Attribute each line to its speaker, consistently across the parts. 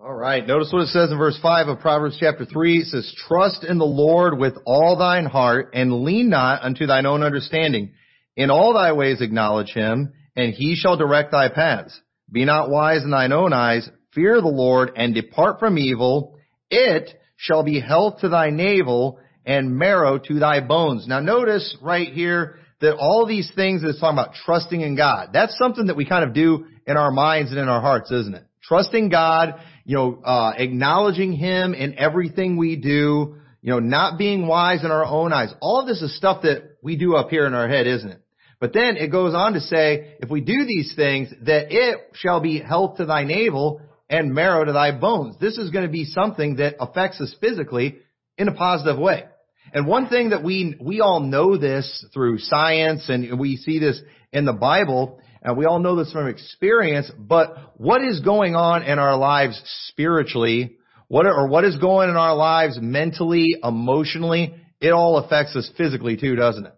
Speaker 1: All right. Notice what it says in verse 5 of Proverbs chapter 3. It says, Trust in the Lord with all thine heart and lean not unto thine own understanding. In all thy ways acknowledge him and he shall direct thy paths. Be not wise in thine own eyes. Fear the Lord and depart from evil. It shall be health to thy navel and marrow to thy bones. Now notice right here that all these things it's talking about trusting in God, that's something that we kind of do in our minds and in our hearts, isn't it? Trusting God, you know, uh, acknowledging Him in everything we do, you know, not being wise in our own eyes. All of this is stuff that we do up here in our head, isn't it? But then it goes on to say, if we do these things, that it shall be health to thy navel and marrow to thy bones. This is going to be something that affects us physically in a positive way. And one thing that we, we all know this through science and we see this in the Bible, and we all know this from experience, but what is going on in our lives spiritually, what, or what is going on in our lives mentally, emotionally, it all affects us physically too, doesn't it?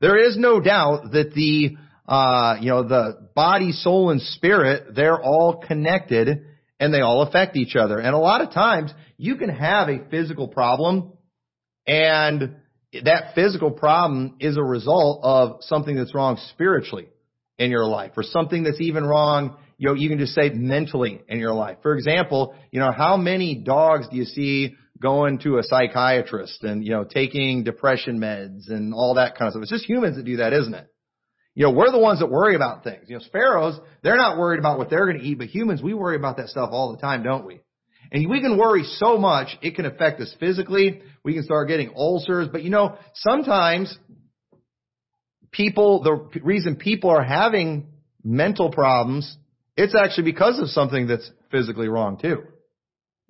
Speaker 1: There is no doubt that the, uh, you know, the body, soul, and spirit, they're all connected and they all affect each other. And a lot of times you can have a physical problem and that physical problem is a result of something that's wrong spiritually in your life or something that's even wrong, you know, you can just say mentally in your life. For example, you know, how many dogs do you see going to a psychiatrist and, you know, taking depression meds and all that kind of stuff? It's just humans that do that, isn't it? You know, we're the ones that worry about things. You know, sparrows, they're not worried about what they're going to eat, but humans, we worry about that stuff all the time, don't we? And we can worry so much, it can affect us physically. We can start getting ulcers. But you know, sometimes people, the reason people are having mental problems, it's actually because of something that's physically wrong too.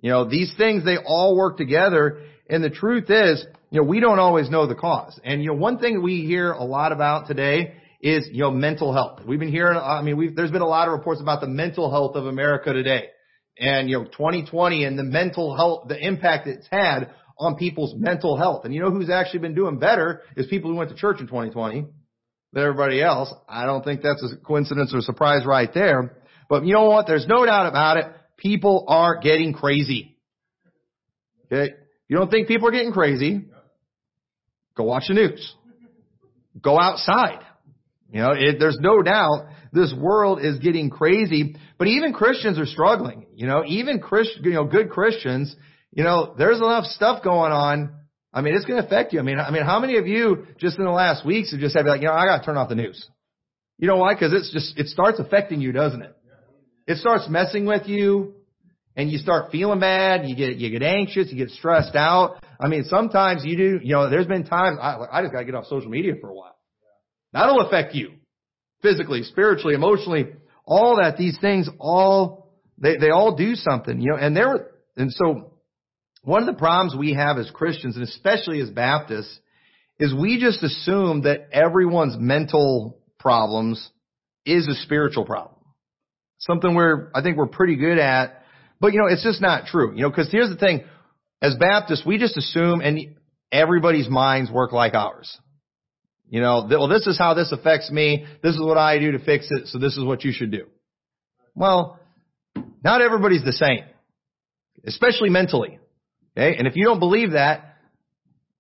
Speaker 1: You know, these things, they all work together. And the truth is, you know, we don't always know the cause. And you know, one thing we hear a lot about today is, you know, mental health. We've been hearing, I mean, there's been a lot of reports about the mental health of America today. And, you know, 2020 and the mental health, the impact it's had on people's mental health. And you know who's actually been doing better is people who went to church in 2020 than everybody else. I don't think that's a coincidence or a surprise right there. But you know what? There's no doubt about it. People are getting crazy. Okay? You don't think people are getting crazy? Go watch the news. Go outside. You know, it, there's no doubt this world is getting crazy, but even Christians are struggling. You know, even Christ, you know, good Christians, you know, there's enough stuff going on. I mean, it's going to affect you. I mean, I mean, how many of you just in the last weeks have just had like, you know, I got to turn off the news. You know why? Because it's just, it starts affecting you, doesn't it? It starts messing with you and you start feeling bad. You get, you get anxious. You get stressed out. I mean, sometimes you do, you know, there's been times I, I just got to get off social media for a while. That'll affect you physically, spiritually, emotionally, all that. These things all, they, they all do something, you know, and there, and so one of the problems we have as Christians and especially as Baptists is we just assume that everyone's mental problems is a spiritual problem. Something where I think we're pretty good at, but you know, it's just not true, you know, cause here's the thing, as Baptists, we just assume and everybody's minds work like ours. You know, well, this is how this affects me. This is what I do to fix it. So this is what you should do. Well, not everybody's the same, especially mentally. Okay. And if you don't believe that,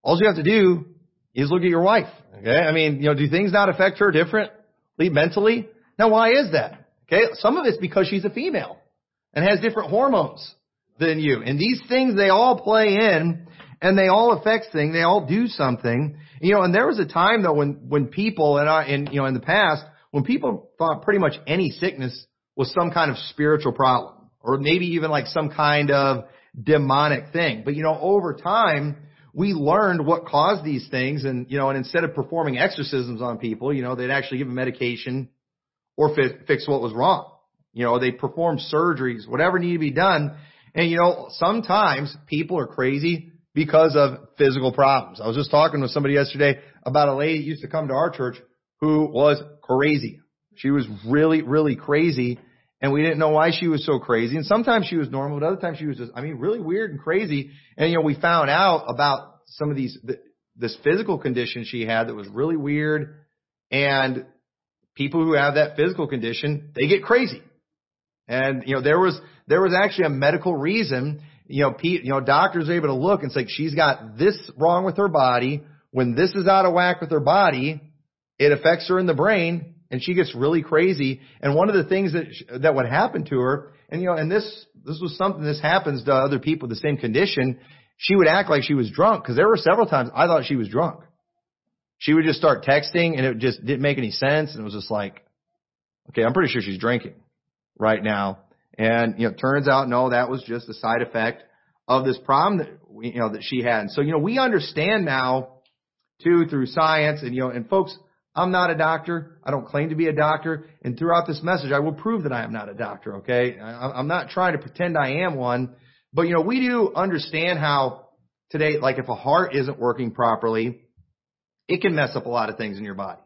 Speaker 1: all you have to do is look at your wife. Okay. I mean, you know, do things not affect her differently mentally? Now, why is that? Okay. Some of it's because she's a female and has different hormones than you. And these things, they all play in and they all affect things. They all do something. You know, and there was a time though when, when people and I, in, you know, in the past, when people thought pretty much any sickness was some kind of spiritual problem or maybe even like some kind of demonic thing. But you know, over time, we learned what caused these things and, you know, and instead of performing exorcisms on people, you know, they'd actually give them medication or fi- fix what was wrong. You know, they perform surgeries, whatever needed to be done. And you know, sometimes people are crazy because of physical problems. I was just talking with somebody yesterday about a lady that used to come to our church who was crazy. She was really, really crazy and we didn't know why she was so crazy. And sometimes she was normal, but other times she was just, I mean, really weird and crazy. And you know, we found out about some of these, this physical condition she had that was really weird. And people who have that physical condition, they get crazy. And, you know, there was, there was actually a medical reason, you know, Pete, you know, doctors are able to look and say, she's got this wrong with her body. When this is out of whack with her body, it affects her in the brain and she gets really crazy. And one of the things that, that would happen to her, and you know, and this, this was something, this happens to other people with the same condition. She would act like she was drunk because there were several times I thought she was drunk. She would just start texting and it just didn't make any sense. And it was just like, okay, I'm pretty sure she's drinking right now. And, you know, turns out, no, that was just a side effect of this problem that, you know, that she had. And so, you know, we understand now too through science and, you know, and folks, I'm not a doctor. I don't claim to be a doctor. And throughout this message, I will prove that I am not a doctor. Okay. I'm not trying to pretend I am one, but you know, we do understand how today, like if a heart isn't working properly, it can mess up a lot of things in your body.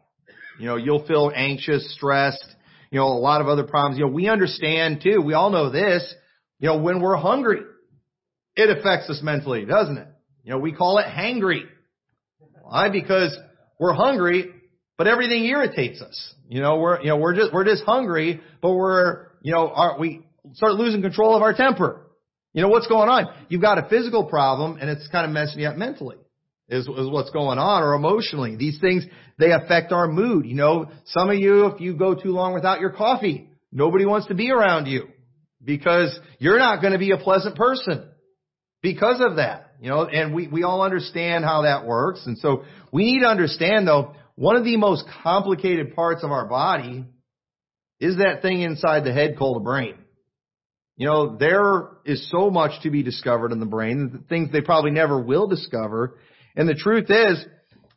Speaker 1: You know, you'll feel anxious, stressed, you know, a lot of other problems. You know, we understand too, we all know this, you know, when we're hungry, it affects us mentally, doesn't it? You know, we call it hangry. Why? Because we're hungry, but everything irritates us. You know, we're, you know, we're just, we're just hungry, but we're, you know, our, we start losing control of our temper. You know, what's going on? You've got a physical problem and it's kind of messing you up mentally is, is what's going on or emotionally. These things, they affect our mood. You know, some of you, if you go too long without your coffee, nobody wants to be around you because you're not going to be a pleasant person because of that. You know, and we, we all understand how that works. And so we need to understand though, one of the most complicated parts of our body is that thing inside the head called a brain. You know, there is so much to be discovered in the brain, things they probably never will discover. And the truth is,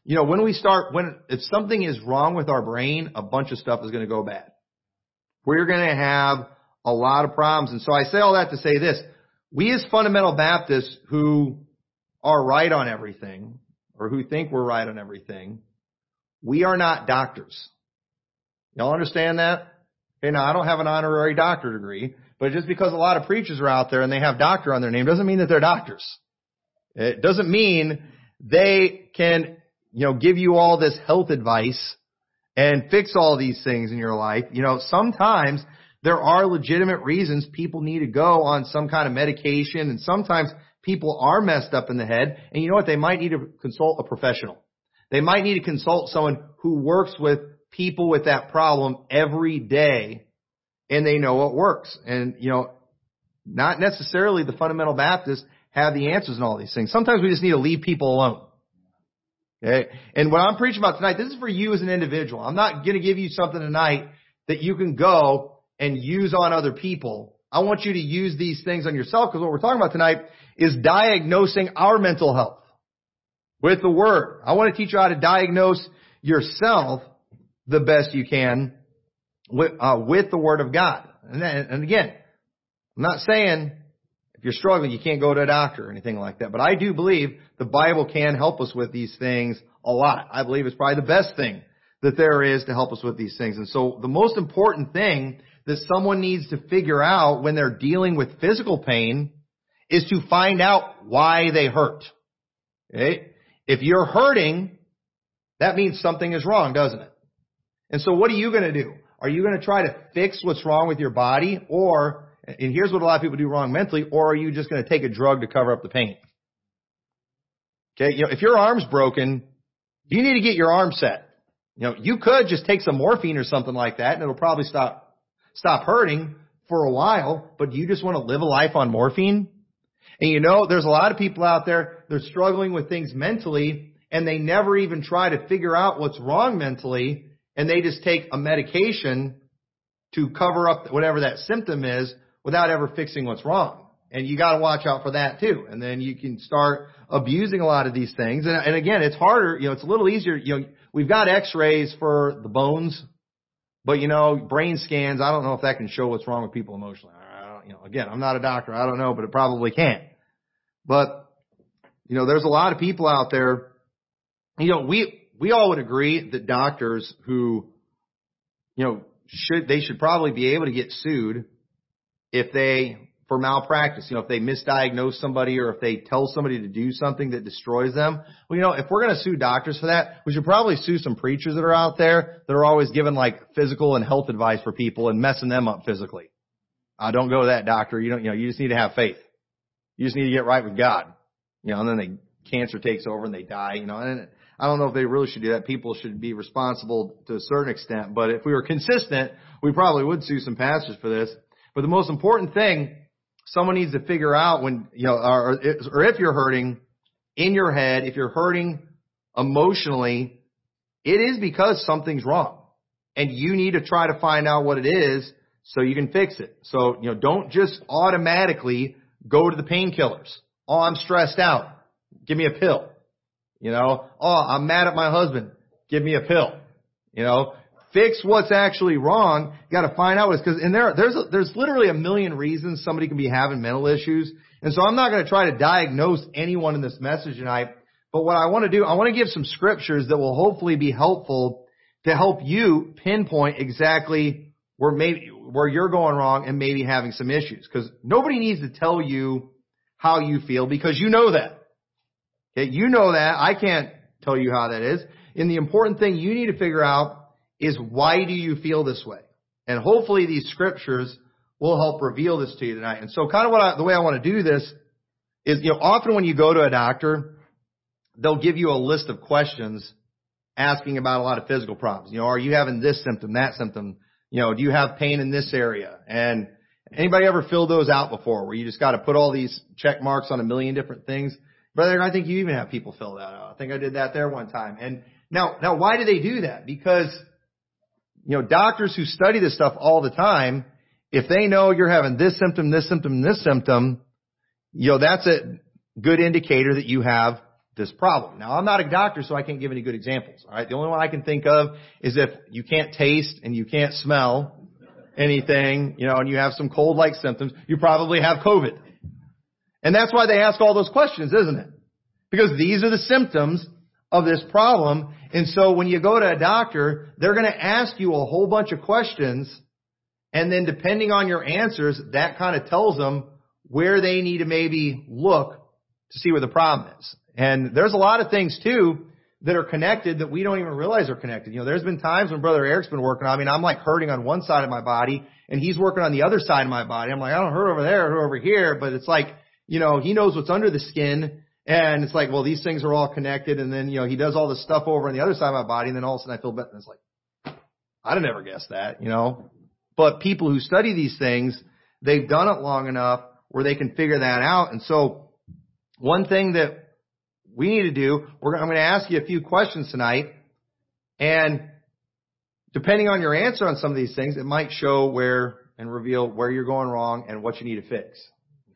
Speaker 1: you know, when we start, when, if something is wrong with our brain, a bunch of stuff is going to go bad. We're going to have a lot of problems. And so I say all that to say this. We as fundamental Baptists who are right on everything, or who think we're right on everything, we are not doctors. Y'all understand that? Okay, now I don't have an honorary doctor degree, but just because a lot of preachers are out there and they have doctor on their name doesn't mean that they're doctors. It doesn't mean they can, you know, give you all this health advice and fix all these things in your life. You know, sometimes there are legitimate reasons people need to go on some kind of medication and sometimes people are messed up in the head and you know what? They might need to consult a professional. They might need to consult someone who works with people with that problem every day and they know what works. And, you know, not necessarily the fundamental Baptists have the answers in all these things. Sometimes we just need to leave people alone. Okay? And what I'm preaching about tonight, this is for you as an individual. I'm not going to give you something tonight that you can go and use on other people. I want you to use these things on yourself because what we're talking about tonight is diagnosing our mental health with the Word. I want to teach you how to diagnose yourself the best you can with, uh, with the Word of God. And, then, and again, I'm not saying if you're struggling, you can't go to a doctor or anything like that. But I do believe the Bible can help us with these things a lot. I believe it's probably the best thing that there is to help us with these things. And so the most important thing that someone needs to figure out when they're dealing with physical pain is to find out why they hurt. Okay? If you're hurting, that means something is wrong, doesn't it? And so what are you going to do? Are you going to try to fix what's wrong with your body or and here's what a lot of people do wrong mentally, or are you just going to take a drug to cover up the pain? Okay, you know, if your arm's broken, you need to get your arm set. You know, you could just take some morphine or something like that and it'll probably stop, stop hurting for a while, but you just want to live a life on morphine? And you know, there's a lot of people out there, they're struggling with things mentally and they never even try to figure out what's wrong mentally and they just take a medication to cover up whatever that symptom is without ever fixing what's wrong. And you gotta watch out for that too. And then you can start abusing a lot of these things. And, and again, it's harder, you know, it's a little easier, you know, we've got x-rays for the bones, but you know, brain scans, I don't know if that can show what's wrong with people emotionally. you know, again, I'm not a doctor, I don't know, but it probably can. But, you know, there's a lot of people out there, you know, we, we all would agree that doctors who, you know, should, they should probably be able to get sued if they, for malpractice, you know, if they misdiagnose somebody or if they tell somebody to do something that destroys them. Well, you know, if we're going to sue doctors for that, we should probably sue some preachers that are out there that are always giving like physical and health advice for people and messing them up physically. uh, don't go to that doctor. You don't, you know, you just need to have faith. You just need to get right with God. You know, and then the cancer takes over and they die, you know, and I don't know if they really should do that. People should be responsible to a certain extent, but if we were consistent, we probably would sue some pastors for this. But the most important thing someone needs to figure out when, you know, or, or if you're hurting in your head, if you're hurting emotionally, it is because something's wrong. And you need to try to find out what it is so you can fix it. So, you know, don't just automatically go to the painkillers. Oh, I'm stressed out. Give me a pill. You know, oh, I'm mad at my husband. Give me a pill. You know, fix what's actually wrong. You got to find out what's because and there there's a, there's literally a million reasons somebody can be having mental issues. And so I'm not going to try to diagnose anyone in this message tonight. But what I want to do, I want to give some scriptures that will hopefully be helpful to help you pinpoint exactly where maybe where you're going wrong and maybe having some issues. Because nobody needs to tell you how you feel because you know that. Okay, you know that. I can't tell you how that is. And the important thing you need to figure out is why do you feel this way? And hopefully these scriptures will help reveal this to you tonight. And so kind of what I, the way I want to do this is, you know, often when you go to a doctor, they'll give you a list of questions asking about a lot of physical problems. You know, are you having this symptom, that symptom? You know, do you have pain in this area? And anybody ever filled those out before where you just got to put all these check marks on a million different things? Brother, I think you even have people fill that out. I think I did that there one time. And now, now why do they do that? Because, you know, doctors who study this stuff all the time, if they know you're having this symptom, this symptom, this symptom, you know, that's a good indicator that you have this problem. Now, I'm not a doctor, so I can't give any good examples. All right. The only one I can think of is if you can't taste and you can't smell anything, you know, and you have some cold-like symptoms, you probably have COVID. And that's why they ask all those questions, isn't it? Because these are the symptoms of this problem. And so when you go to a doctor, they're going to ask you a whole bunch of questions. And then depending on your answers, that kind of tells them where they need to maybe look to see where the problem is. And there's a lot of things too that are connected that we don't even realize are connected. You know, there's been times when Brother Eric's been working on me and I'm like hurting on one side of my body and he's working on the other side of my body. I'm like, I don't hurt over there, I hurt over here, but it's like you know, he knows what's under the skin. And it's like, well, these things are all connected. And then, you know, he does all this stuff over on the other side of my body. And then all of a sudden I feel better. And it's like, I'd have never guessed that, you know. But people who study these things, they've done it long enough where they can figure that out. And so one thing that we need to do, we're, I'm going to ask you a few questions tonight. And depending on your answer on some of these things, it might show where and reveal where you're going wrong and what you need to fix.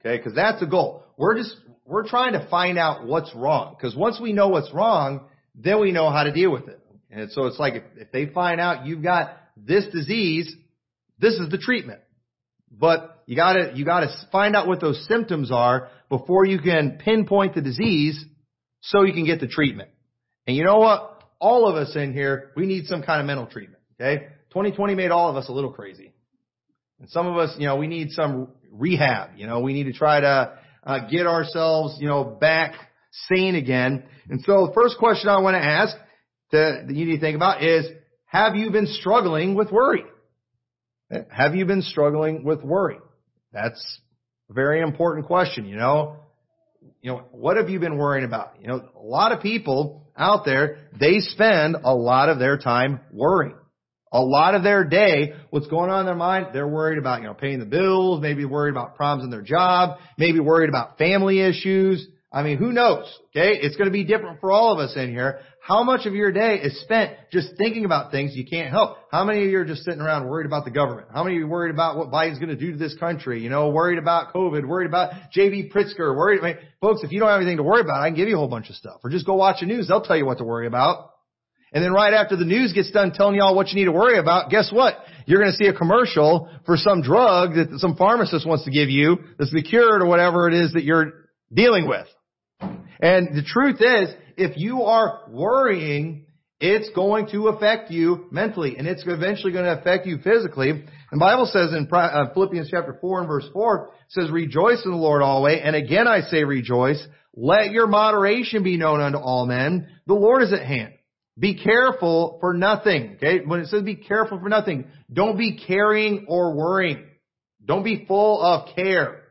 Speaker 1: Okay, because that's the goal. We're just, we're trying to find out what's wrong. Because once we know what's wrong, then we know how to deal with it. And so it's like if, if they find out you've got this disease, this is the treatment. But you gotta, you gotta find out what those symptoms are before you can pinpoint the disease so you can get the treatment. And you know what? All of us in here, we need some kind of mental treatment. Okay? 2020 made all of us a little crazy. And some of us, you know, we need some rehab. You know, we need to try to uh, get ourselves, you know, back sane again. And so the first question I want to ask that you need to think about is, have you been struggling with worry? Have you been struggling with worry? That's a very important question, you know. You know, what have you been worrying about? You know, a lot of people out there, they spend a lot of their time worrying a lot of their day, what's going on in their mind, they're worried about, you know, paying the bills, maybe worried about problems in their job, maybe worried about family issues. I mean, who knows? Okay. It's going to be different for all of us in here. How much of your day is spent just thinking about things you can't help? How many of you are just sitting around worried about the government? How many of you are worried about what Biden's going to do to this country? You know, worried about COVID, worried about J.B. Pritzker, worried, I mean, folks, if you don't have anything to worry about, I can give you a whole bunch of stuff. Or just go watch the news. They'll tell you what to worry about. And then right after the news gets done telling y'all what you need to worry about, guess what? You're going to see a commercial for some drug that some pharmacist wants to give you that's the cure to whatever it is that you're dealing with. And the truth is, if you are worrying, it's going to affect you mentally and it's eventually going to affect you physically. And Bible says in uh, Philippians chapter 4 and verse 4, says, rejoice in the Lord always. And again I say rejoice. Let your moderation be known unto all men. The Lord is at hand. Be careful for nothing. Okay. When it says be careful for nothing, don't be carrying or worrying. Don't be full of care.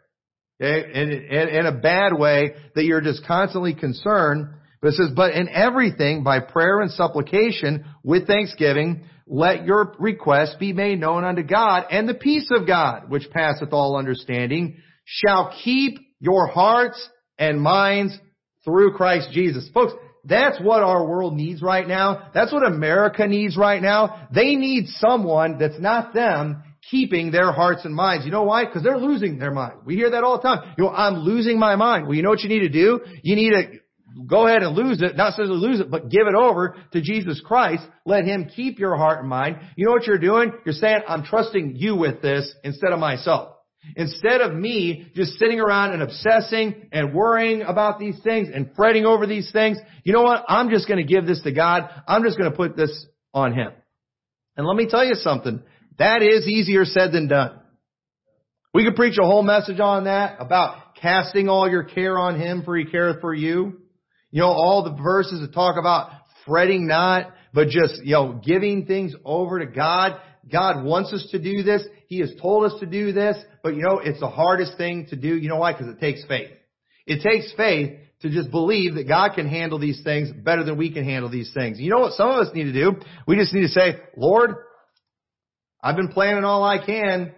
Speaker 1: Okay? In, in, in a bad way that you're just constantly concerned. But it says, but in everything by prayer and supplication with thanksgiving, let your requests be made known unto God and the peace of God, which passeth all understanding, shall keep your hearts and minds through Christ Jesus. Folks, that's what our world needs right now. That's what America needs right now. They need someone that's not them keeping their hearts and minds. You know why? Because they're losing their mind. We hear that all the time. You know, I'm losing my mind. Well, you know what you need to do? You need to go ahead and lose it. Not necessarily lose it, but give it over to Jesus Christ. Let Him keep your heart and mind. You know what you're doing? You're saying, I'm trusting you with this instead of myself. Instead of me just sitting around and obsessing and worrying about these things and fretting over these things, you know what? I'm just going to give this to God. I'm just going to put this on Him. And let me tell you something. That is easier said than done. We could preach a whole message on that about casting all your care on Him for He careth for you. You know, all the verses that talk about fretting not, but just, you know, giving things over to God. God wants us to do this. He has told us to do this, but you know, it's the hardest thing to do. You know why? Because it takes faith. It takes faith to just believe that God can handle these things better than we can handle these things. You know what some of us need to do? We just need to say, Lord, I've been planning all I can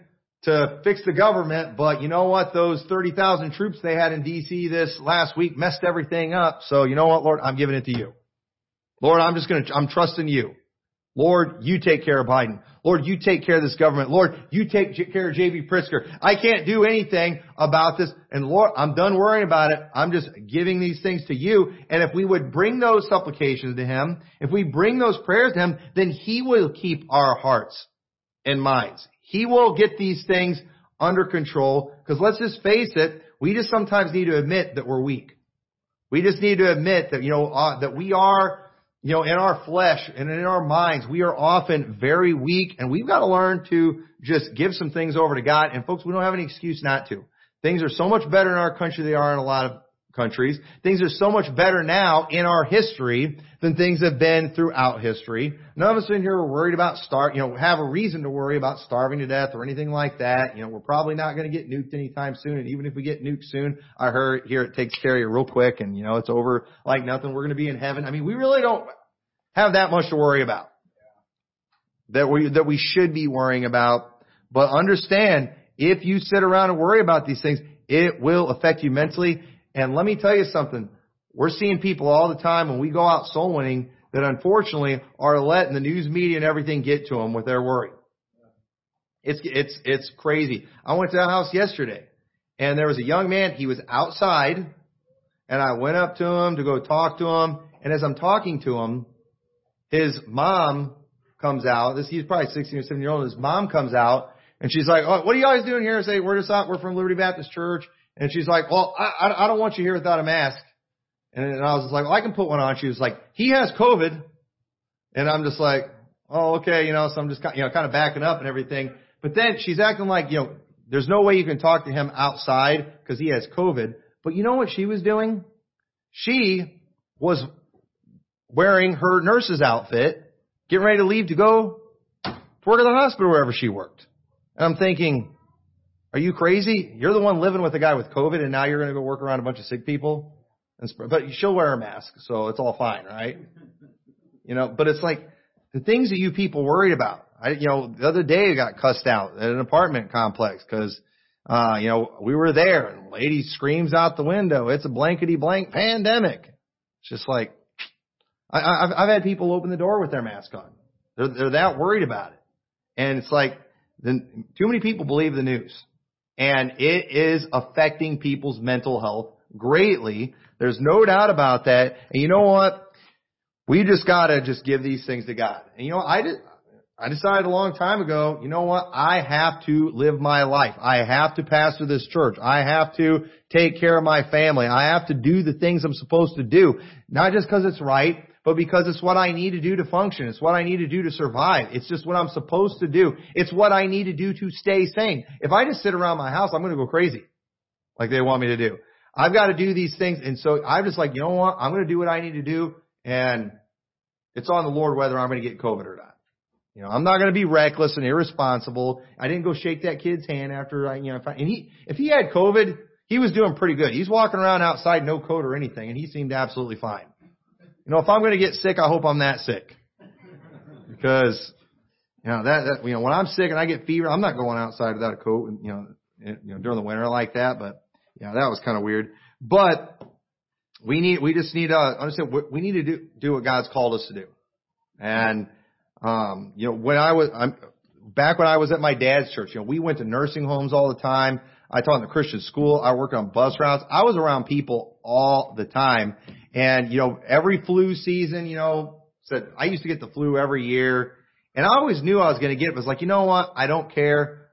Speaker 1: to fix the government, but you know what? Those 30,000 troops they had in DC this last week messed everything up. So you know what, Lord? I'm giving it to you. Lord, I'm just gonna, I'm trusting you. Lord, you take care of Biden. Lord, you take care of this government. Lord, you take care of J.B. Pritzker. I can't do anything about this. And Lord, I'm done worrying about it. I'm just giving these things to you. And if we would bring those supplications to Him, if we bring those prayers to Him, then He will keep our hearts and minds. He will get these things under control. Because let's just face it, we just sometimes need to admit that we're weak. We just need to admit that, you know, uh, that we are you know, in our flesh and in our minds, we are often very weak and we've got to learn to just give some things over to God. And folks, we don't have any excuse not to. Things are so much better in our country than they are in a lot of countries. Things are so much better now in our history than things have been throughout history. None of us in here are worried about start, you know, have a reason to worry about starving to death or anything like that. You know, we're probably not going to get nuked anytime soon. And even if we get nuked soon, I heard here it takes care of you real quick and you know, it's over like nothing. We're going to be in heaven. I mean, we really don't have that much to worry about. That we, that we should be worrying about. But understand, if you sit around and worry about these things, it will affect you mentally and let me tell you something. We're seeing people all the time when we go out soul winning that unfortunately are letting the news media and everything get to them with their worry. It's, it's, it's crazy. I went to a house yesterday and there was a young man, he was outside and I went up to him to go talk to him. And as I'm talking to him, his mom comes out. This, he's probably 16 or 17 year old. His mom comes out and she's like, oh, what are you guys doing here? I say, we're just out. We're from Liberty Baptist Church. And she's like, well, I, I don't want you here without a mask. And I was like, well, I can put one on. She was like, he has COVID. And I'm just like, oh, okay, you know, so I'm just, you know, kind of backing up and everything. But then she's acting like, you know, there's no way you can talk to him outside because he has COVID. But you know what she was doing? She was wearing her nurse's outfit, getting ready to leave to go to work at the hospital wherever she worked. And I'm thinking, are you crazy? You're the one living with a guy with COVID and now you're going to go work around a bunch of sick people? But she'll wear a mask, so it's all fine, right? You know, but it's like the things that you people worried about. I, you know, the other day I got cussed out at an apartment complex because, uh, you know, we were there and lady screams out the window, it's a blankety blank pandemic. It's just like, I, I've, I've had people open the door with their mask on. They're, they're that worried about it. And it's like, then too many people believe the news and it is affecting people's mental health greatly. There's no doubt about that. And you know what? We just gotta just give these things to God. And you know, I did, I decided a long time ago, you know what? I have to live my life. I have to pastor this church. I have to take care of my family. I have to do the things I'm supposed to do. Not just because it's right, but because it's what I need to do to function. It's what I need to do to survive. It's just what I'm supposed to do. It's what I need to do to stay sane. If I just sit around my house, I'm going to go crazy like they want me to do. I've got to do these things. And so I'm just like, you know what? I'm going to do what I need to do. And it's on the Lord whether I'm going to get COVID or not. You know, I'm not going to be reckless and irresponsible. I didn't go shake that kid's hand after I, you know, and he, if he had COVID, he was doing pretty good. He's walking around outside, no coat or anything, and he seemed absolutely fine. You know, if I'm going to get sick, I hope I'm that sick. Because, you know, that, that, you know, when I'm sick and I get fever, I'm not going outside without a coat, and, you know, and, you know, during the winter like that, but, yeah, that was kind of weird. But, we need, we just need to understand, we need to do, do what God's called us to do. And, um, you know, when I was, I'm, back when I was at my dad's church, you know, we went to nursing homes all the time. I taught in the Christian school. I worked on bus routes. I was around people all the time. And, you know, every flu season, you know, said I used to get the flu every year. And I always knew I was going to get it. It was like, you know what? I don't care.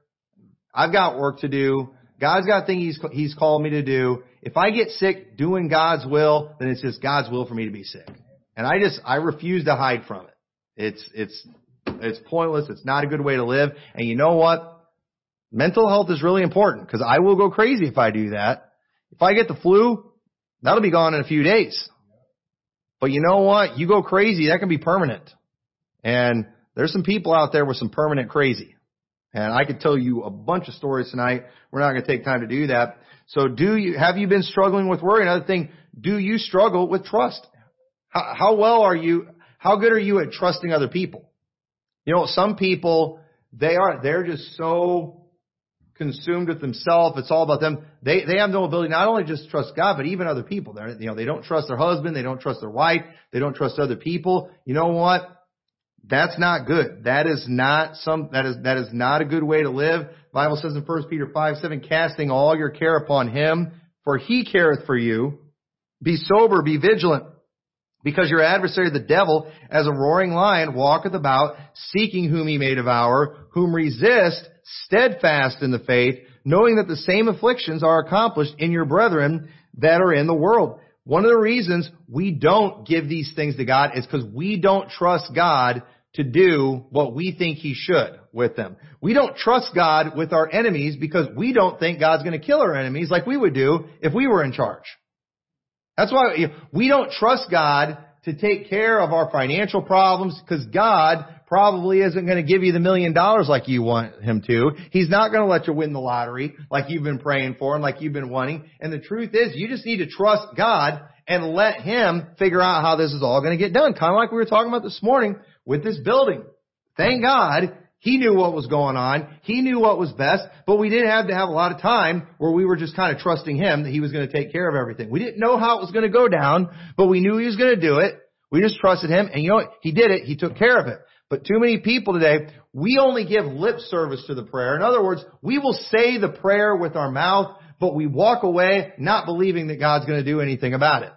Speaker 1: I've got work to do. God's got a thing he's, he's called me to do. If I get sick doing God's will, then it's just God's will for me to be sick. And I just, I refuse to hide from it. It's, it's, it's pointless. It's not a good way to live. And you know what? Mental health is really important because I will go crazy if I do that. If I get the flu, that'll be gone in a few days. But you know what? You go crazy, that can be permanent. And there's some people out there with some permanent crazy. And I could tell you a bunch of stories tonight. We're not going to take time to do that. So do you, have you been struggling with worry? Another thing, do you struggle with trust? How, how well are you, how good are you at trusting other people? You know, some people, they are, they're just so consumed with themselves. It's all about them. They, they have no ability not only just to trust God, but even other people. They're, you know, they don't trust their husband. They don't trust their wife. They don't trust other people. You know what? That's not good. That is not some, that is, that is not a good way to live. Bible says in 1 Peter 5, 7, casting all your care upon him, for he careth for you. Be sober, be vigilant. Because your adversary, the devil, as a roaring lion, walketh about, seeking whom he may devour, whom resist, steadfast in the faith, knowing that the same afflictions are accomplished in your brethren that are in the world. One of the reasons we don't give these things to God is because we don't trust God to do what we think He should with them. We don't trust God with our enemies because we don't think God's going to kill our enemies like we would do if we were in charge. That's why we don't trust God to take care of our financial problems because God probably isn't going to give you the million dollars like you want him to. He's not going to let you win the lottery like you've been praying for and like you've been wanting. And the truth is you just need to trust God and let him figure out how this is all going to get done. Kind of like we were talking about this morning with this building. Thank God he knew what was going on. He knew what was best, but we didn't have to have a lot of time where we were just kind of trusting him that he was going to take care of everything. We didn't know how it was going to go down, but we knew he was going to do it. We just trusted him and you know what? He did it. He took care of it. But too many people today, we only give lip service to the prayer. In other words, we will say the prayer with our mouth, but we walk away not believing that God's going to do anything about it.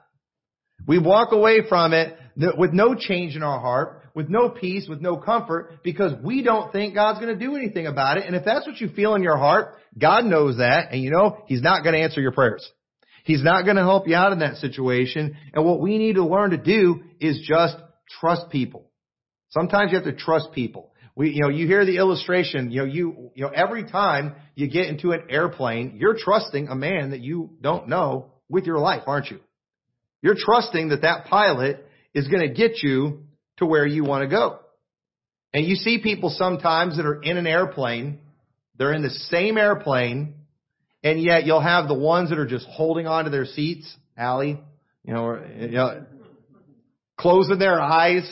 Speaker 1: We walk away from it with no change in our heart with no peace, with no comfort, because we don't think God's going to do anything about it. And if that's what you feel in your heart, God knows that, and you know He's not going to answer your prayers. He's not going to help you out in that situation. And what we need to learn to do is just trust people. Sometimes you have to trust people. We, you know, you hear the illustration, you know, you, you know, every time you get into an airplane, you're trusting a man that you don't know with your life, aren't you? You're trusting that that pilot is going to get you to where you want to go. And you see people sometimes that are in an airplane, they're in the same airplane, and yet you'll have the ones that are just holding on to their seats, Allie, you know, or, you know closing their eyes,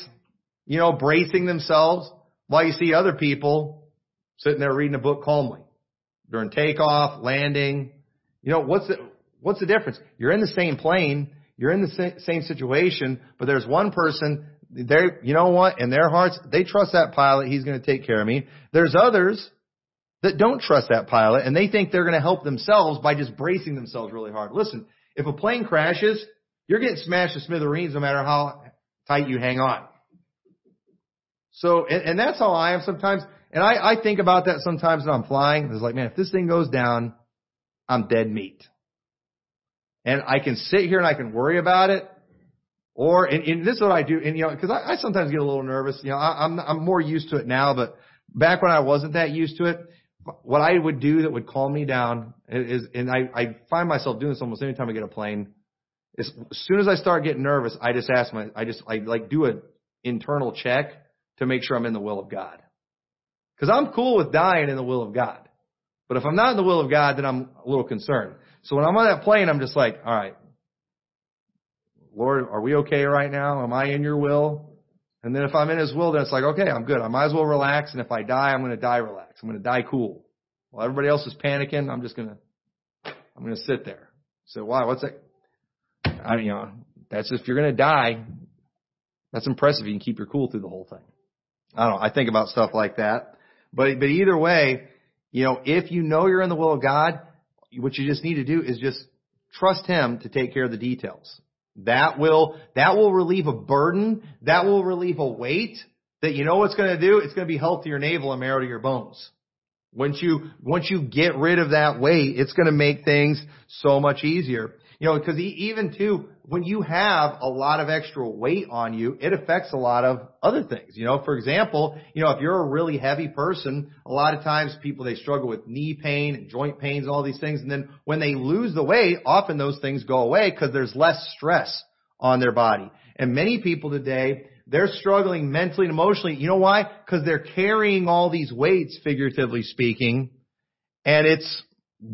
Speaker 1: you know, bracing themselves, while you see other people sitting there reading a book calmly during takeoff, landing. You know, what's the, what's the difference? You're in the same plane, you're in the same situation, but there's one person they, you know what? In their hearts, they trust that pilot. He's going to take care of me. There's others that don't trust that pilot and they think they're going to help themselves by just bracing themselves really hard. Listen, if a plane crashes, you're getting smashed to smithereens no matter how tight you hang on. So, and, and that's how I am sometimes. And I, I think about that sometimes when I'm flying. It's like, man, if this thing goes down, I'm dead meat. And I can sit here and I can worry about it or, and, and this is what I do, and you know, because I, I sometimes get a little nervous. You know, I, I'm I'm more used to it now, but back when I wasn't that used to it, what I would do that would calm me down is, and I, I find myself doing this almost any time I get a plane. Is as soon as I start getting nervous, I just ask my, I just I like do an internal check to make sure I'm in the will of God. Cause I'm cool with dying in the will of God. But if I'm not in the will of God, then I'm a little concerned. So when I'm on that plane, I'm just like, all right, Lord, are we okay right now? Am I in your will? And then if I'm in his will, then it's like, okay, I'm good. I might as well relax. And if I die, I'm going to die relaxed. I'm going to die cool. While everybody else is panicking, I'm just going to, I'm going to sit there. So why? What's that? I mean, you know, that's if you're going to die, that's impressive. You can keep your cool through the whole thing. I don't know. I think about stuff like that. But, but either way, you know, if you know you're in the will of God, what you just need to do is just trust Him to take care of the details. That will, that will relieve a burden. That will relieve a weight that you know what's going to do? It's going to be health to your navel and marrow to your bones. Once you, once you get rid of that weight, it's going to make things so much easier. You know, because even too, when you have a lot of extra weight on you, it affects a lot of other things. You know, for example, you know, if you're a really heavy person, a lot of times people, they struggle with knee pain and joint pains all these things. And then when they lose the weight, often those things go away because there's less stress on their body. And many people today, they're struggling mentally and emotionally. You know why? Because they're carrying all these weights, figuratively speaking, and it's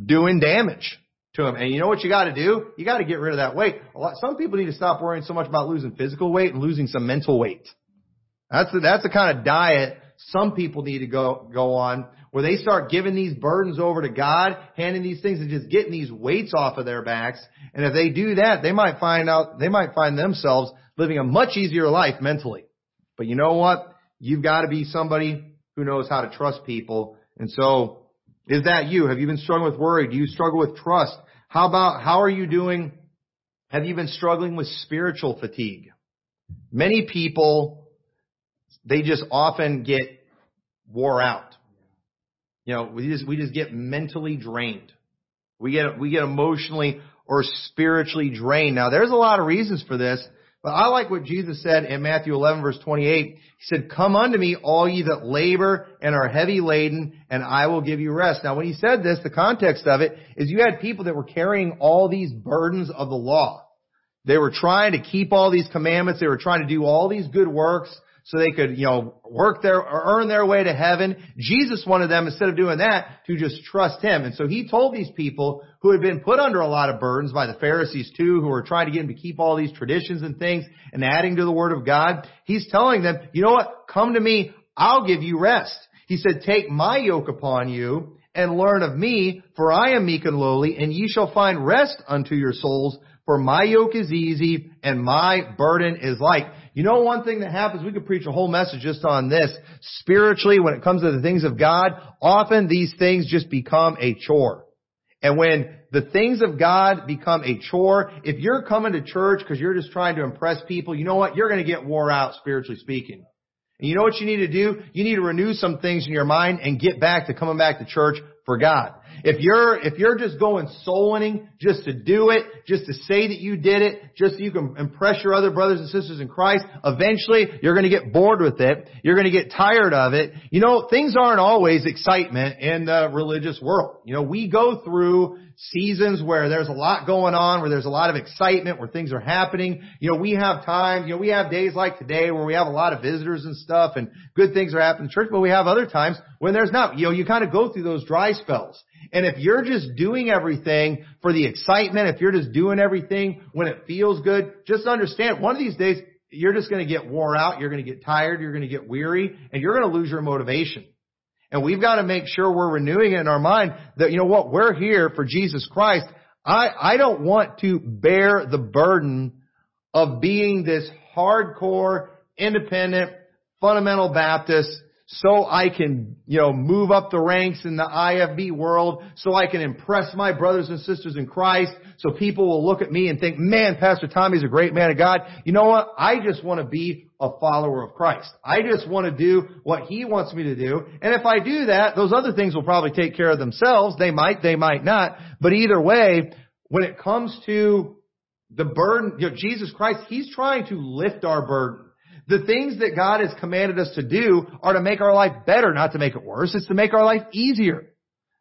Speaker 1: doing damage to them. And you know what you got to do? You got to get rid of that weight. Lot, some people need to stop worrying so much about losing physical weight and losing some mental weight. That's the, that's the kind of diet some people need to go go on where they start giving these burdens over to God, handing these things and just getting these weights off of their backs. And if they do that, they might find out they might find themselves living a much easier life mentally. But you know what? You've got to be somebody who knows how to trust people. And so is that you? Have you been struggling with worry? Do you struggle with trust? How about, how are you doing? Have you been struggling with spiritual fatigue? Many people, they just often get wore out. You know, we just, we just get mentally drained. We get, we get emotionally or spiritually drained. Now there's a lot of reasons for this. But I like what Jesus said in Matthew 11 verse 28. He said, come unto me all ye that labor and are heavy laden and I will give you rest. Now when he said this, the context of it is you had people that were carrying all these burdens of the law. They were trying to keep all these commandments. They were trying to do all these good works so they could, you know, work their, or earn their way to heaven. Jesus wanted them, instead of doing that, to just trust Him. And so He told these people who had been put under a lot of burdens by the Pharisees too, who were trying to get them to keep all these traditions and things and adding to the Word of God. He's telling them, you know what? Come to me. I'll give you rest. He said, take my yoke upon you and learn of me, for I am meek and lowly, and ye shall find rest unto your souls, for my yoke is easy and my burden is light. You know one thing that happens, we could preach a whole message just on this. Spiritually, when it comes to the things of God, often these things just become a chore. And when the things of God become a chore, if you're coming to church because you're just trying to impress people, you know what? You're going to get wore out spiritually speaking. And you know what you need to do? You need to renew some things in your mind and get back to coming back to church for God. If you're, if you're just going soul winning just to do it, just to say that you did it, just so you can impress your other brothers and sisters in Christ, eventually you're going to get bored with it. You're going to get tired of it. You know, things aren't always excitement in the religious world. You know, we go through seasons where there's a lot going on, where there's a lot of excitement, where things are happening. You know, we have times, you know, we have days like today where we have a lot of visitors and stuff and good things are happening in church, but we have other times when there's not. You know, you kind of go through those dry spells. And if you're just doing everything for the excitement, if you're just doing everything when it feels good, just understand one of these days you're just going to get wore out, you're going to get tired, you're going to get weary, and you're going to lose your motivation. And we've got to make sure we're renewing it in our mind that, you know what, we're here for Jesus Christ. I, I don't want to bear the burden of being this hardcore, independent, fundamental Baptist so I can, you know, move up the ranks in the IFB world, so I can impress my brothers and sisters in Christ, so people will look at me and think, man, Pastor Tommy's a great man of God. You know what? I just want to be a follower of Christ. I just want to do what He wants me to do. And if I do that, those other things will probably take care of themselves. They might, they might not. But either way, when it comes to the burden, you know, Jesus Christ, He's trying to lift our burden. The things that God has commanded us to do are to make our life better, not to make it worse. It's to make our life easier.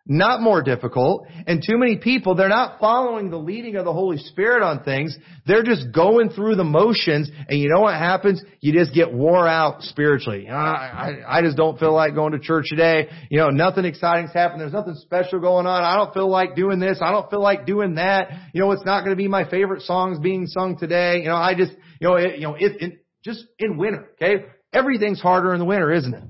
Speaker 1: not more difficult. And too many people, they're not following the leading of the Holy Spirit on things. They're just going through the motions. And you know what happens? You just get wore out spiritually. I, I, I just don't feel like going to church today. You know, nothing exciting's happened. There's nothing special going on. I don't feel like doing this. I don't feel like doing that. You know, it's not going to be my favorite songs being sung today. You know, I just, you know, it, you know, it, it just in winter, okay? Everything's harder in the winter, isn't it?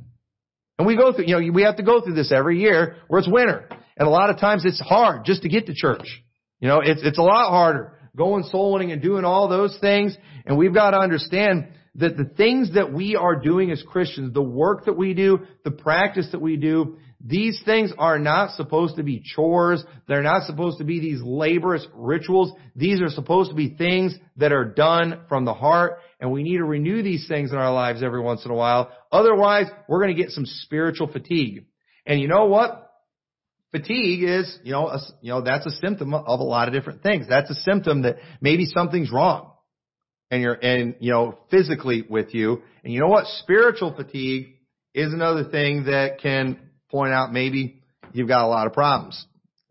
Speaker 1: And we go through, you know, we have to go through this every year where it's winter. And a lot of times it's hard just to get to church. You know, it's, it's a lot harder going soul winning and doing all those things. And we've got to understand that the things that we are doing as Christians, the work that we do, the practice that we do, these things are not supposed to be chores. They're not supposed to be these laborious rituals. These are supposed to be things that are done from the heart. And we need to renew these things in our lives every once in a while. Otherwise, we're going to get some spiritual fatigue. And you know what? Fatigue is, you know, a, you know, that's a symptom of a lot of different things. That's a symptom that maybe something's wrong. And you're, and, you know, physically with you. And you know what? Spiritual fatigue is another thing that can point out maybe you've got a lot of problems.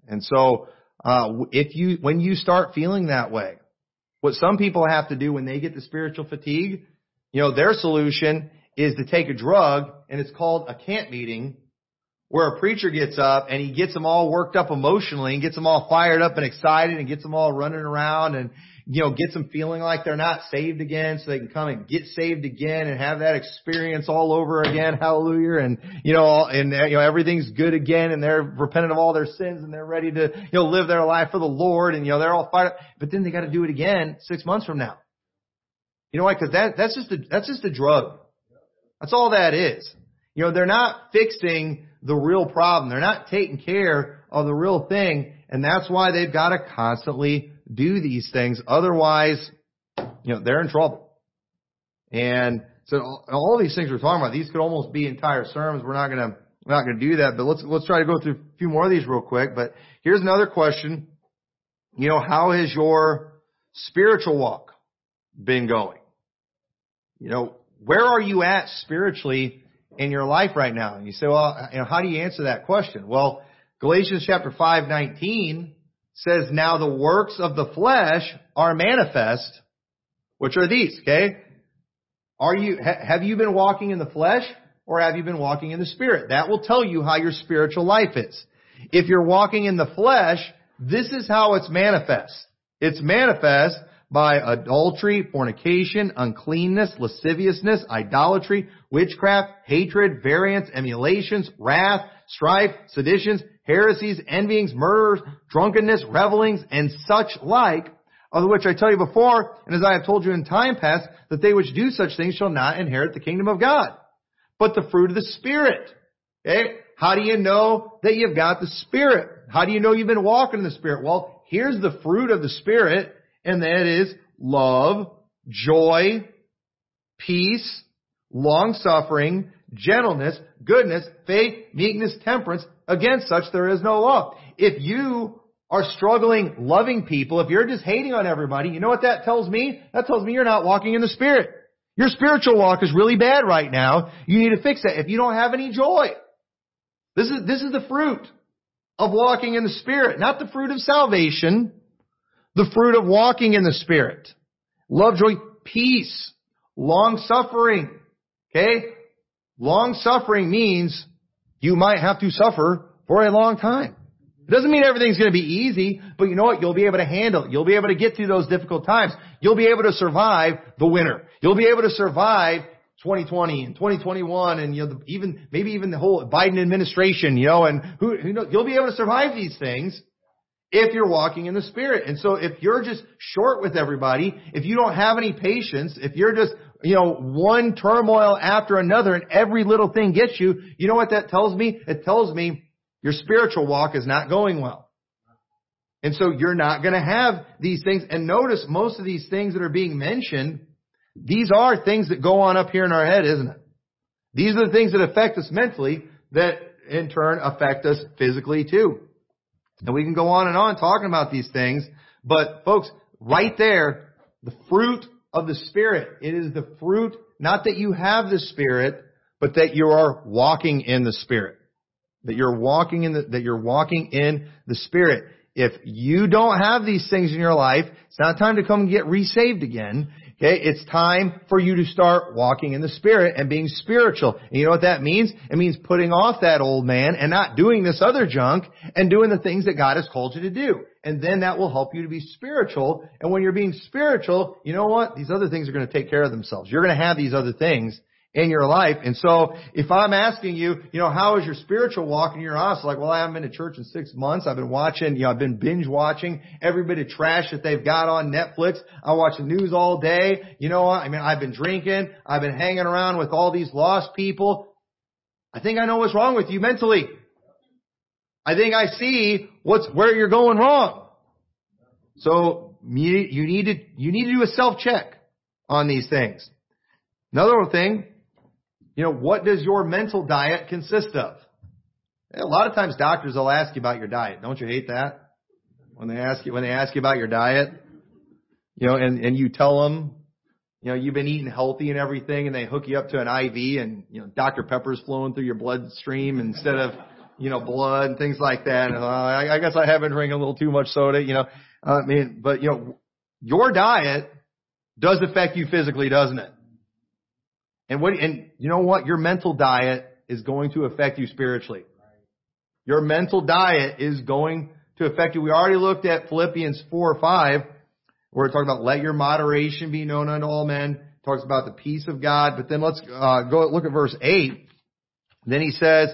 Speaker 1: And so, uh, if you, when you start feeling that way, what some people have to do when they get the spiritual fatigue, you know, their solution is to take a drug and it's called a camp meeting where a preacher gets up and he gets them all worked up emotionally and gets them all fired up and excited and gets them all running around and, you know, gets them feeling like they're not saved again so they can come and get saved again and have that experience all over again. Hallelujah. And, you know, and, you know, everything's good again and they're repentant of all their sins and they're ready to, you know, live their life for the Lord and, you know, they're all fired up. But then they got to do it again six months from now. You know why? Cause that, that's just a, that's just a drug. That's all that is. You know, they're not fixing the real problem. They're not taking care of the real thing. And that's why they've got to constantly do these things. Otherwise, you know, they're in trouble. And so all these things we're talking about, these could almost be entire sermons. We're not going to, we're not going to do that, but let's, let's try to go through a few more of these real quick. But here's another question. You know, how has your spiritual walk been going? You know, where are you at spiritually in your life right now? And you say, well, you know, how do you answer that question? Well, Galatians chapter 5, 19 says, now the works of the flesh are manifest, which are these, okay? Are you, ha, have you been walking in the flesh or have you been walking in the spirit? That will tell you how your spiritual life is. If you're walking in the flesh, this is how it's manifest. It's manifest by adultery, fornication, uncleanness, lasciviousness, idolatry, witchcraft, hatred, variance, emulations, wrath, strife, seditions, heresies, envyings, murders, drunkenness, revelings, and such like, of which I tell you before, and as I have told you in time past, that they which do such things shall not inherit the kingdom of God. But the fruit of the Spirit. Okay? How do you know that you've got the Spirit? How do you know you've been walking in the Spirit? Well, here's the fruit of the Spirit and that is love, joy, peace, long suffering, gentleness, goodness, faith, meekness, temperance. Against such there is no law. If you are struggling loving people, if you're just hating on everybody, you know what that tells me? That tells me you're not walking in the Spirit. Your spiritual walk is really bad right now. You need to fix that. If you don't have any joy, this is, this is the fruit of walking in the Spirit, not the fruit of salvation, the fruit of walking in the Spirit. Love, joy, peace, long suffering. Okay? Long suffering means you might have to suffer for a long time. It doesn't mean everything's going to be easy, but you know what? You'll be able to handle it. You'll be able to get through those difficult times. You'll be able to survive the winter. You'll be able to survive 2020 and 2021 and you know even maybe even the whole Biden administration, you know, and who, who knows, you'll be able to survive these things if you're walking in the Spirit. And so if you're just short with everybody, if you don't have any patience, if you're just, you know, one turmoil after another and every little thing gets you, you know what that tells me? It tells me your spiritual walk is not going well. And so you're not going to have these things. And notice most of these things that are being mentioned, these are things that go on up here in our head, isn't it? These are the things that affect us mentally that in turn affect us physically too. And we can go on and on talking about these things, but folks, right there, the fruit of the Spirit. It is the fruit, not that you have the Spirit, but that you are walking in the Spirit. That you're walking in the, that you're walking in the Spirit. If you don't have these things in your life, it's not time to come and get resaved again. Okay, it's time for you to start walking in the Spirit and being spiritual. And you know what that means? It means putting off that old man and not doing this other junk and doing the things that God has called you to do. And then that will help you to be spiritual. And when you're being spiritual, you know what? These other things are going to take care of themselves. You're going to have these other things in your life. And so if I'm asking you, you know, how is your spiritual walk and you're honest, like, well, I haven't been to church in six months. I've been watching, you know, I've been binge watching every bit of trash that they've got on Netflix. I watch the news all day. You know what? I mean, I've been drinking. I've been hanging around with all these lost people. I think I know what's wrong with you mentally. I think I see what's, where you're going wrong. So you, you need to, you need to do a self check on these things. Another thing, you know, what does your mental diet consist of? A lot of times doctors will ask you about your diet. Don't you hate that? When they ask you, when they ask you about your diet, you know, and, and you tell them, you know, you've been eating healthy and everything and they hook you up to an IV and, you know, Dr. Pepper's flowing through your bloodstream instead of, you know, blood and things like that. Uh, I, I guess I have been drinking a little too much soda, you know, I mean, but you know, your diet does affect you physically, doesn't it? And what, and you know what? Your mental diet is going to affect you spiritually. Your mental diet is going to affect you. We already looked at Philippians 4 or 5, where it talks about let your moderation be known unto all men. It talks about the peace of God. But then let's uh, go look at verse 8. Then he says,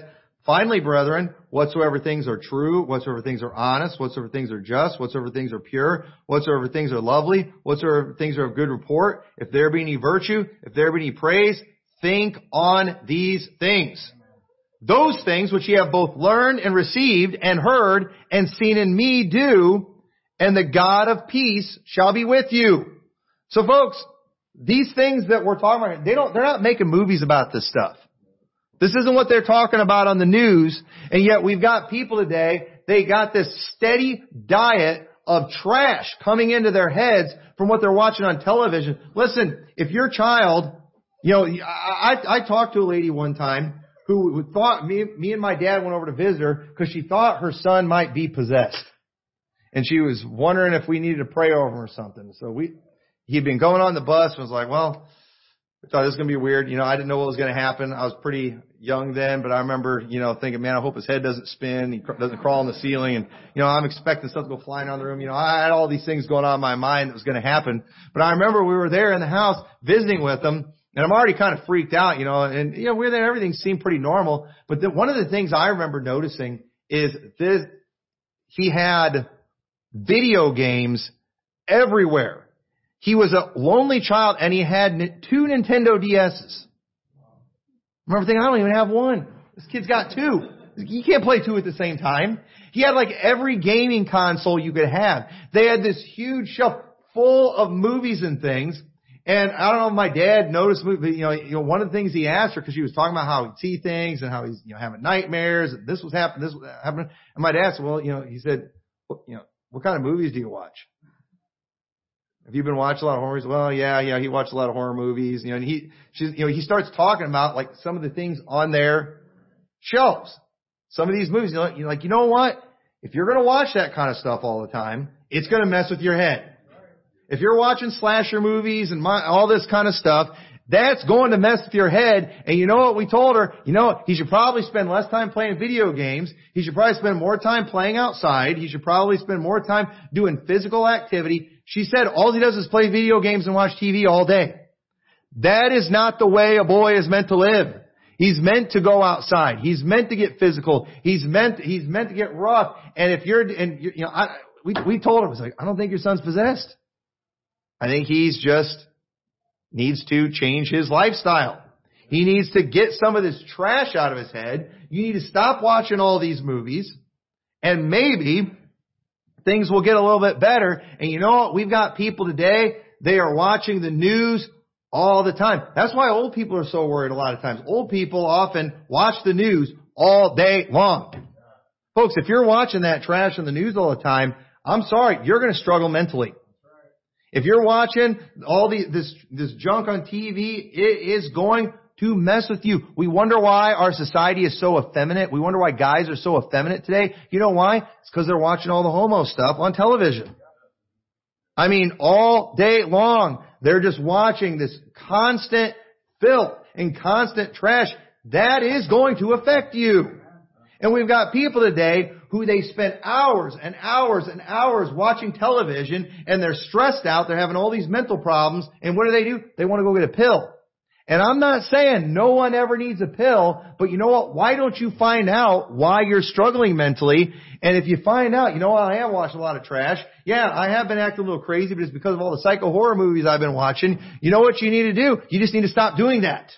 Speaker 1: Finally, brethren, whatsoever things are true, whatsoever things are honest, whatsoever things are just, whatsoever things are pure, whatsoever things are lovely, whatsoever things are of good report, if there be any virtue, if there be any praise, think on these things. Those things which ye have both learned and received and heard and seen in me do, and the God of peace shall be with you. So folks, these things that we're talking about, they don't, they're not making movies about this stuff. This isn't what they're talking about on the news, and yet we've got people today, they got this steady diet of trash coming into their heads from what they're watching on television. Listen, if your child, you know, I, I talked to a lady one time who, thought, me, me and my dad went over to visit her because she thought her son might be possessed. And she was wondering if we needed to pray over him or something. So we, he'd been going on the bus and was like, well, Thought it was going to be weird. You know, I didn't know what was going to happen. I was pretty young then, but I remember, you know, thinking, man, I hope his head doesn't spin. He doesn't crawl on the ceiling. And, you know, I'm expecting stuff to go flying around the room. You know, I had all these things going on in my mind that was going to happen. But I remember we were there in the house visiting with them and I'm already kind of freaked out, you know, and, you know, we are there, everything seemed pretty normal. But then one of the things I remember noticing is this, he had video games everywhere. He was a lonely child and he had two Nintendo DS's. Remember thinking, I don't even have one. This kid's got two. You can't play two at the same time. He had like every gaming console you could have. They had this huge shelf full of movies and things. And I don't know if my dad noticed, you know, you know, one of the things he asked her because she was talking about how he'd see things and how he's, you know, having nightmares. And this was happening, this was happening. And my dad said, well, you know, he said, well, you know, what kind of movies do you watch? Have you been watching a lot of horror movies? Well, yeah, yeah, he watched a lot of horror movies, you know, and he, she's, you know, he starts talking about like some of the things on their shelves. Some of these movies, you know, you're like, you know what? If you're going to watch that kind of stuff all the time, it's going to mess with your head. If you're watching slasher movies and my, all this kind of stuff, that's going to mess with your head. And you know what we told her? You know, he should probably spend less time playing video games. He should probably spend more time playing outside. He should probably spend more time doing physical activity. She said all he does is play video games and watch TV all day. That is not the way a boy is meant to live. He's meant to go outside. He's meant to get physical. He's meant, he's meant to get rough. And if you're, and you know, I, we, we told him, was like, I don't think your son's possessed. I think he's just needs to change his lifestyle. He needs to get some of this trash out of his head. You need to stop watching all these movies and maybe things will get a little bit better. And you know what? We've got people today, they are watching the news all the time. That's why old people are so worried a lot of times. Old people often watch the news all day long. Folks, if you're watching that trash in the news all the time, I'm sorry, you're going to struggle mentally. If you're watching all the, this, this junk on TV, it is going to mess with you. We wonder why our society is so effeminate. We wonder why guys are so effeminate today. You know why? It's because they're watching all the homo stuff on television. I mean, all day long, they're just watching this constant filth and constant trash. That is going to affect you. And we've got people today who they spend hours and hours and hours watching television and they're stressed out, they're having all these mental problems, and what do they do? They want to go get a pill. And I'm not saying no one ever needs a pill, but you know what? Why don't you find out why you're struggling mentally? And if you find out, you know what? I have watched a lot of trash. Yeah, I have been acting a little crazy, but it's because of all the psycho horror movies I've been watching. You know what you need to do? You just need to stop doing that.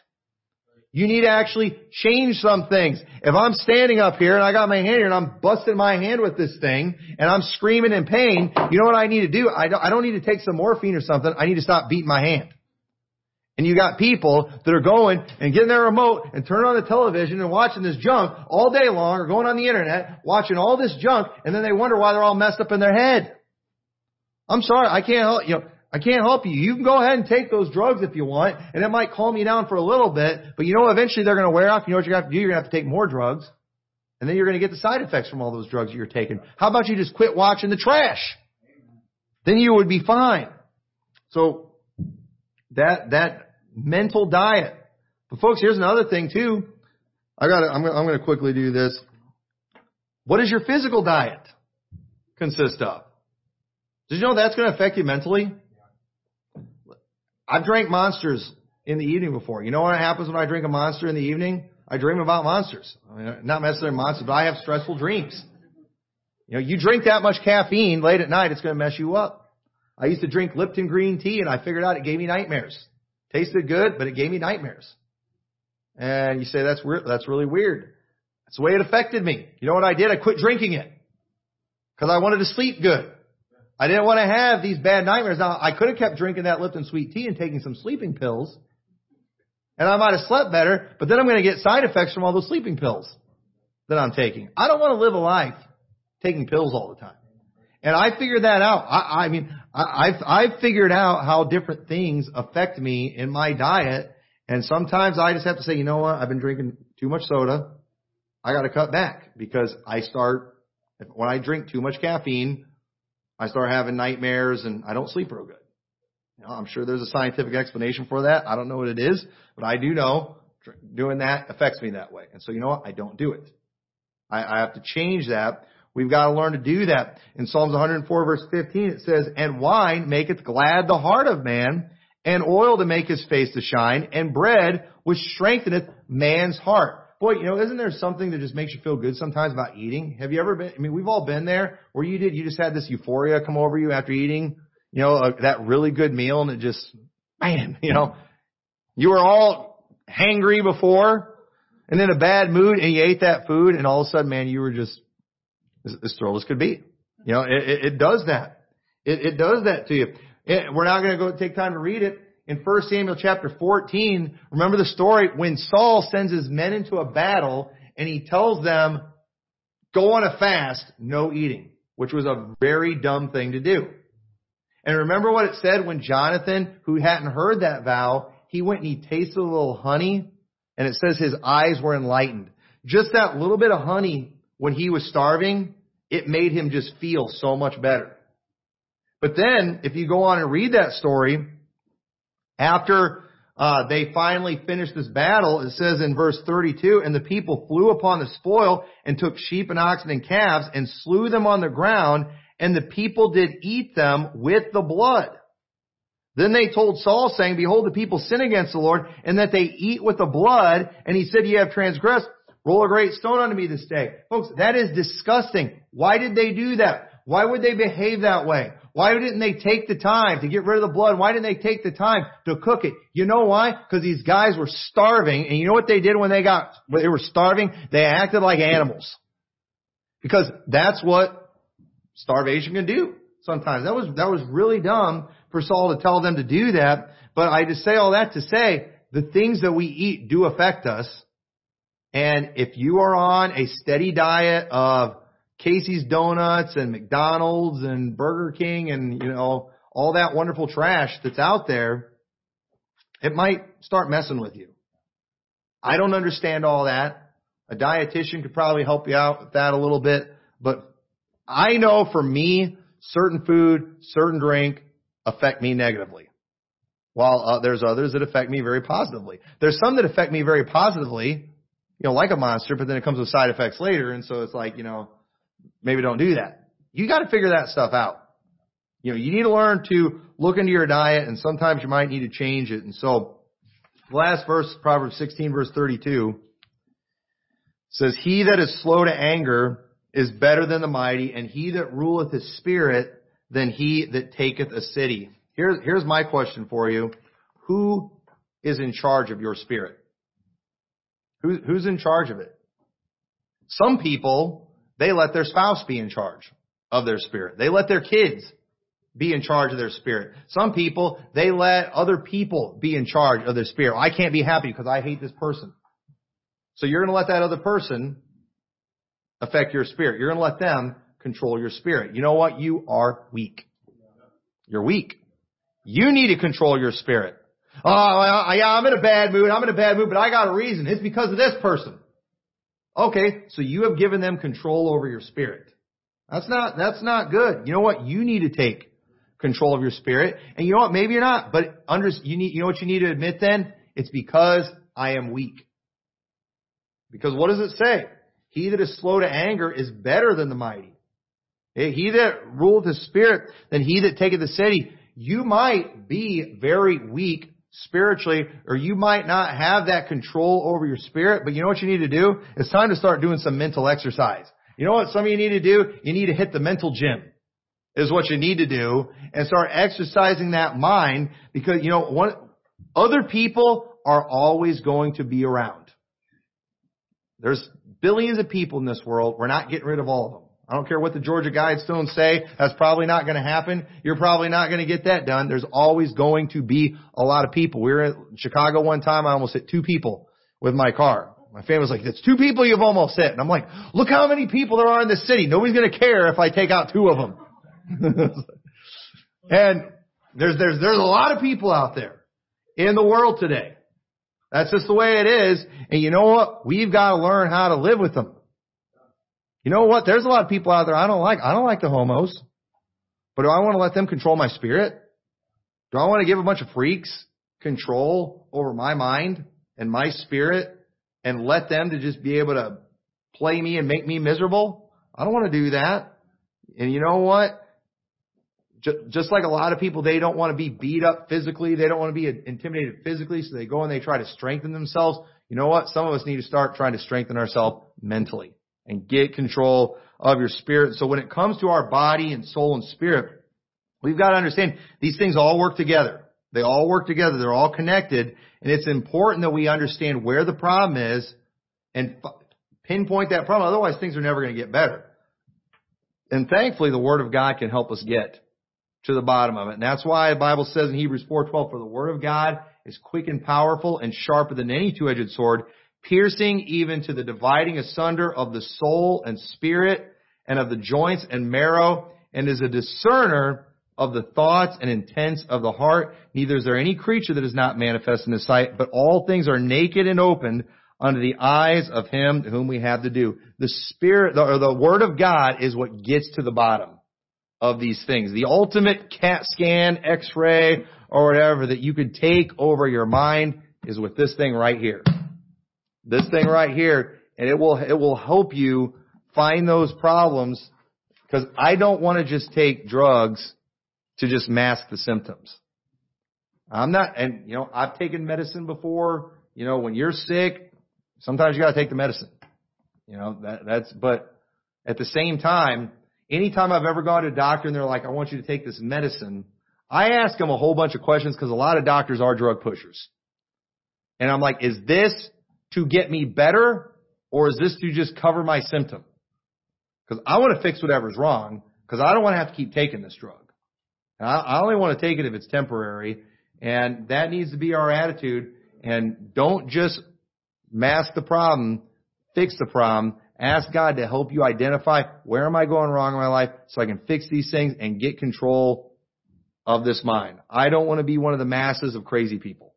Speaker 1: You need to actually change some things. If I'm standing up here and I got my hand here and I'm busting my hand with this thing and I'm screaming in pain, you know what I need to do? I don't, I don't need to take some morphine or something. I need to stop beating my hand. And you got people that are going and getting their remote and turning on the television and watching this junk all day long or going on the internet, watching all this junk, and then they wonder why they're all messed up in their head. I'm sorry, I can't help, you I can't help you. You can go ahead and take those drugs if you want, and it might calm you down for a little bit, but you know eventually they're going to wear off. You know what you're to have to do? You're going to have to take more drugs. And then you're going to get the side effects from all those drugs that you're taking. How about you just quit watching the trash? Then you would be fine. So that that mental diet. But folks, here's another thing too. I got. I'm, going to quickly do this. What does your physical diet consist of? Did you know that's going to affect you mentally? I've drank monsters in the evening before. You know what happens when I drink a monster in the evening? I dream about monsters. I mean, not necessarily monsters, but I have stressful dreams. You know, you drink that much caffeine late at night, it's going to mess you up. I used to drink Lipton green tea and I figured out it gave me nightmares. Tasted good, but it gave me nightmares. And you say that's weird, that's really weird. That's the way it affected me. You know what I did? I quit drinking it. Cause I wanted to sleep good. I didn't want to have these bad nightmares. Now, I could have kept drinking that Lipton sweet tea and taking some sleeping pills, and I might have slept better, but then I'm going to get side effects from all those sleeping pills that I'm taking. I don't want to live a life taking pills all the time. And I figured that out. I, I mean, I, I've, I've figured out how different things affect me in my diet, and sometimes I just have to say, you know what, I've been drinking too much soda. I got to cut back because I start, when I drink too much caffeine, I start having nightmares and I don't sleep real good. I'm sure there's a scientific explanation for that. I don't know what it is, but I do know doing that affects me that way. And so you know what? I don't do it. I, I have to change that. We've got to learn to do that. In Psalms 104 verse 15 it says, And wine maketh glad the heart of man, and oil to make his face to shine, and bread which strengtheneth man's heart. Boy, you know, isn't there something that just makes you feel good sometimes about eating? Have you ever been, I mean, we've all been there where you did, you just had this euphoria come over you after eating, you know, uh, that really good meal and it just, man, you know, you were all hangry before and in a bad mood and you ate that food and all of a sudden, man, you were just as, as as could be. You know, it, it, it does that. It, it does that to you. It, we're not going to go take time to read it in 1 Samuel chapter 14, remember the story when Saul sends his men into a battle and he tells them, go on a fast, no eating, which was a very dumb thing to do. And remember what it said when Jonathan, who hadn't heard that vow, he went and he tasted a little honey and it says his eyes were enlightened. Just that little bit of honey when he was starving, it made him just feel so much better. But then, if you go on and read that story, after uh, they finally finished this battle, it says in verse 32, and the people flew upon the spoil and took sheep and oxen and calves and slew them on the ground, and the people did eat them with the blood. Then they told Saul, saying, Behold, the people sin against the Lord, and that they eat with the blood. And he said, Ye have transgressed. Roll a great stone unto me this day. Folks, that is disgusting. Why did they do that? Why would they behave that way? Why didn't they take the time to get rid of the blood? Why didn't they take the time to cook it? You know why? Because these guys were starving, and you know what they did when they got, when they were starving? They acted like animals. Because that's what starvation can do sometimes. That was, that was really dumb for Saul to tell them to do that. But I just say all that to say, the things that we eat do affect us. And if you are on a steady diet of Casey's Donuts and McDonald's and Burger King and, you know, all that wonderful trash that's out there, it might start messing with you. I don't understand all that. A dietitian could probably help you out with that a little bit, but I know for me, certain food, certain drink affect me negatively. While uh, there's others that affect me very positively. There's some that affect me very positively, you know, like a monster, but then it comes with side effects later, and so it's like, you know, maybe don't do that. You got to figure that stuff out. You know, you need to learn to look into your diet, and sometimes you might need to change it. And so, the last verse, Proverbs 16, verse 32, says, "He that is slow to anger is better than the mighty, and he that ruleth his spirit than he that taketh a city." Here's here's my question for you: Who is in charge of your spirit? Who, who's in charge of it? Some people they let their spouse be in charge of their spirit. They let their kids be in charge of their spirit. Some people, they let other people be in charge of their spirit. I can't be happy because I hate this person. So you're going to let that other person affect your spirit. You're going to let them control your spirit. You know what? You are weak. You're weak. You need to control your spirit. Oh, yeah, I'm in a bad mood. I'm in a bad mood, but I got a reason. It's because of this person. Okay, so you have given them control over your spirit. That's not, that's not good. You know what? You need to take control of your spirit. And you know what? Maybe you're not, but under, you need, you know what you need to admit then? It's because I am weak. Because what does it say? He that is slow to anger is better than the mighty. He that ruleth his spirit than he that taketh the city. You might be very weak spiritually, or you might not have that control over your spirit, but you know what you need to do? It's time to start doing some mental exercise. You know what some of you need to do? You need to hit the mental gym is what you need to do and start exercising that mind because, you know, one, other people are always going to be around. There's billions of people in this world. We're not getting rid of all of them. I don't care what the Georgia Guidestones say. That's probably not going to happen. You're probably not going to get that done. There's always going to be a lot of people. We were in Chicago one time. I almost hit two people with my car. My family's like, it's two people you've almost hit. And I'm like, look how many people there are in this city. Nobody's going to care if I take out two of them. and there's, there's, there's a lot of people out there in the world today. That's just the way it is. And you know what? We've got to learn how to live with them. You know what? There's a lot of people out there I don't like. I don't like the homos. But do I want to let them control my spirit? Do I want to give a bunch of freaks control over my mind and my spirit and let them to just be able to play me and make me miserable. I don't want to do that. And you know what? Just like a lot of people, they don't want to be beat up physically. They don't want to be intimidated physically. So they go and they try to strengthen themselves. You know what? Some of us need to start trying to strengthen ourselves mentally and get control of your spirit. So when it comes to our body and soul and spirit, we've got to understand these things all work together. They all work together. They're all connected. And it's important that we understand where the problem is and pinpoint that problem. Otherwise, things are never going to get better. And thankfully, the Word of God can help us get to the bottom of it. And that's why the Bible says in Hebrews 4:12, "For the Word of God is quick and powerful and sharper than any two-edged sword, piercing even to the dividing asunder of the soul and spirit and of the joints and marrow, and is a discerner of the thoughts and intents of the heart. Neither is there any creature that is not manifest in his sight, but all things are naked and opened under the eyes of him to whom we have to do. The spirit, or the word of God is what gets to the bottom of these things. The ultimate CAT scan, x-ray, or whatever that you could take over your mind is with this thing right here. This thing right here, and it will, it will help you find those problems because I don't want to just take drugs to just mask the symptoms. I'm not, and you know, I've taken medicine before. You know, when you're sick, sometimes you gotta take the medicine. You know, that, that's, but at the same time, anytime I've ever gone to a doctor and they're like, I want you to take this medicine, I ask them a whole bunch of questions because a lot of doctors are drug pushers. And I'm like, is this to get me better or is this to just cover my symptom? Because I want to fix whatever's wrong because I don't want to have to keep taking this drug. I only want to take it if it's temporary, and that needs to be our attitude. And don't just mask the problem, fix the problem. Ask God to help you identify where am I going wrong in my life so I can fix these things and get control of this mind. I don't want to be one of the masses of crazy people.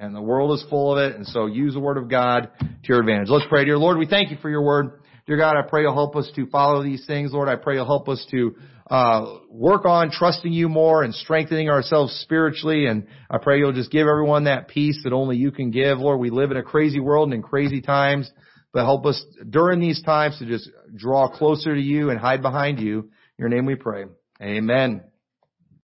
Speaker 1: And the world is full of it. And so use the word of God to your advantage. Let's pray. Dear Lord, we thank you for your word. Dear God, I pray you'll help us to follow these things. Lord, I pray you'll help us to uh, work on trusting you more and strengthening ourselves spiritually. And I pray you'll just give everyone that peace that only you can give. Lord, we live in a crazy world and in crazy times, but help us during these times to just draw closer to you and hide behind you. In your name we pray. Amen.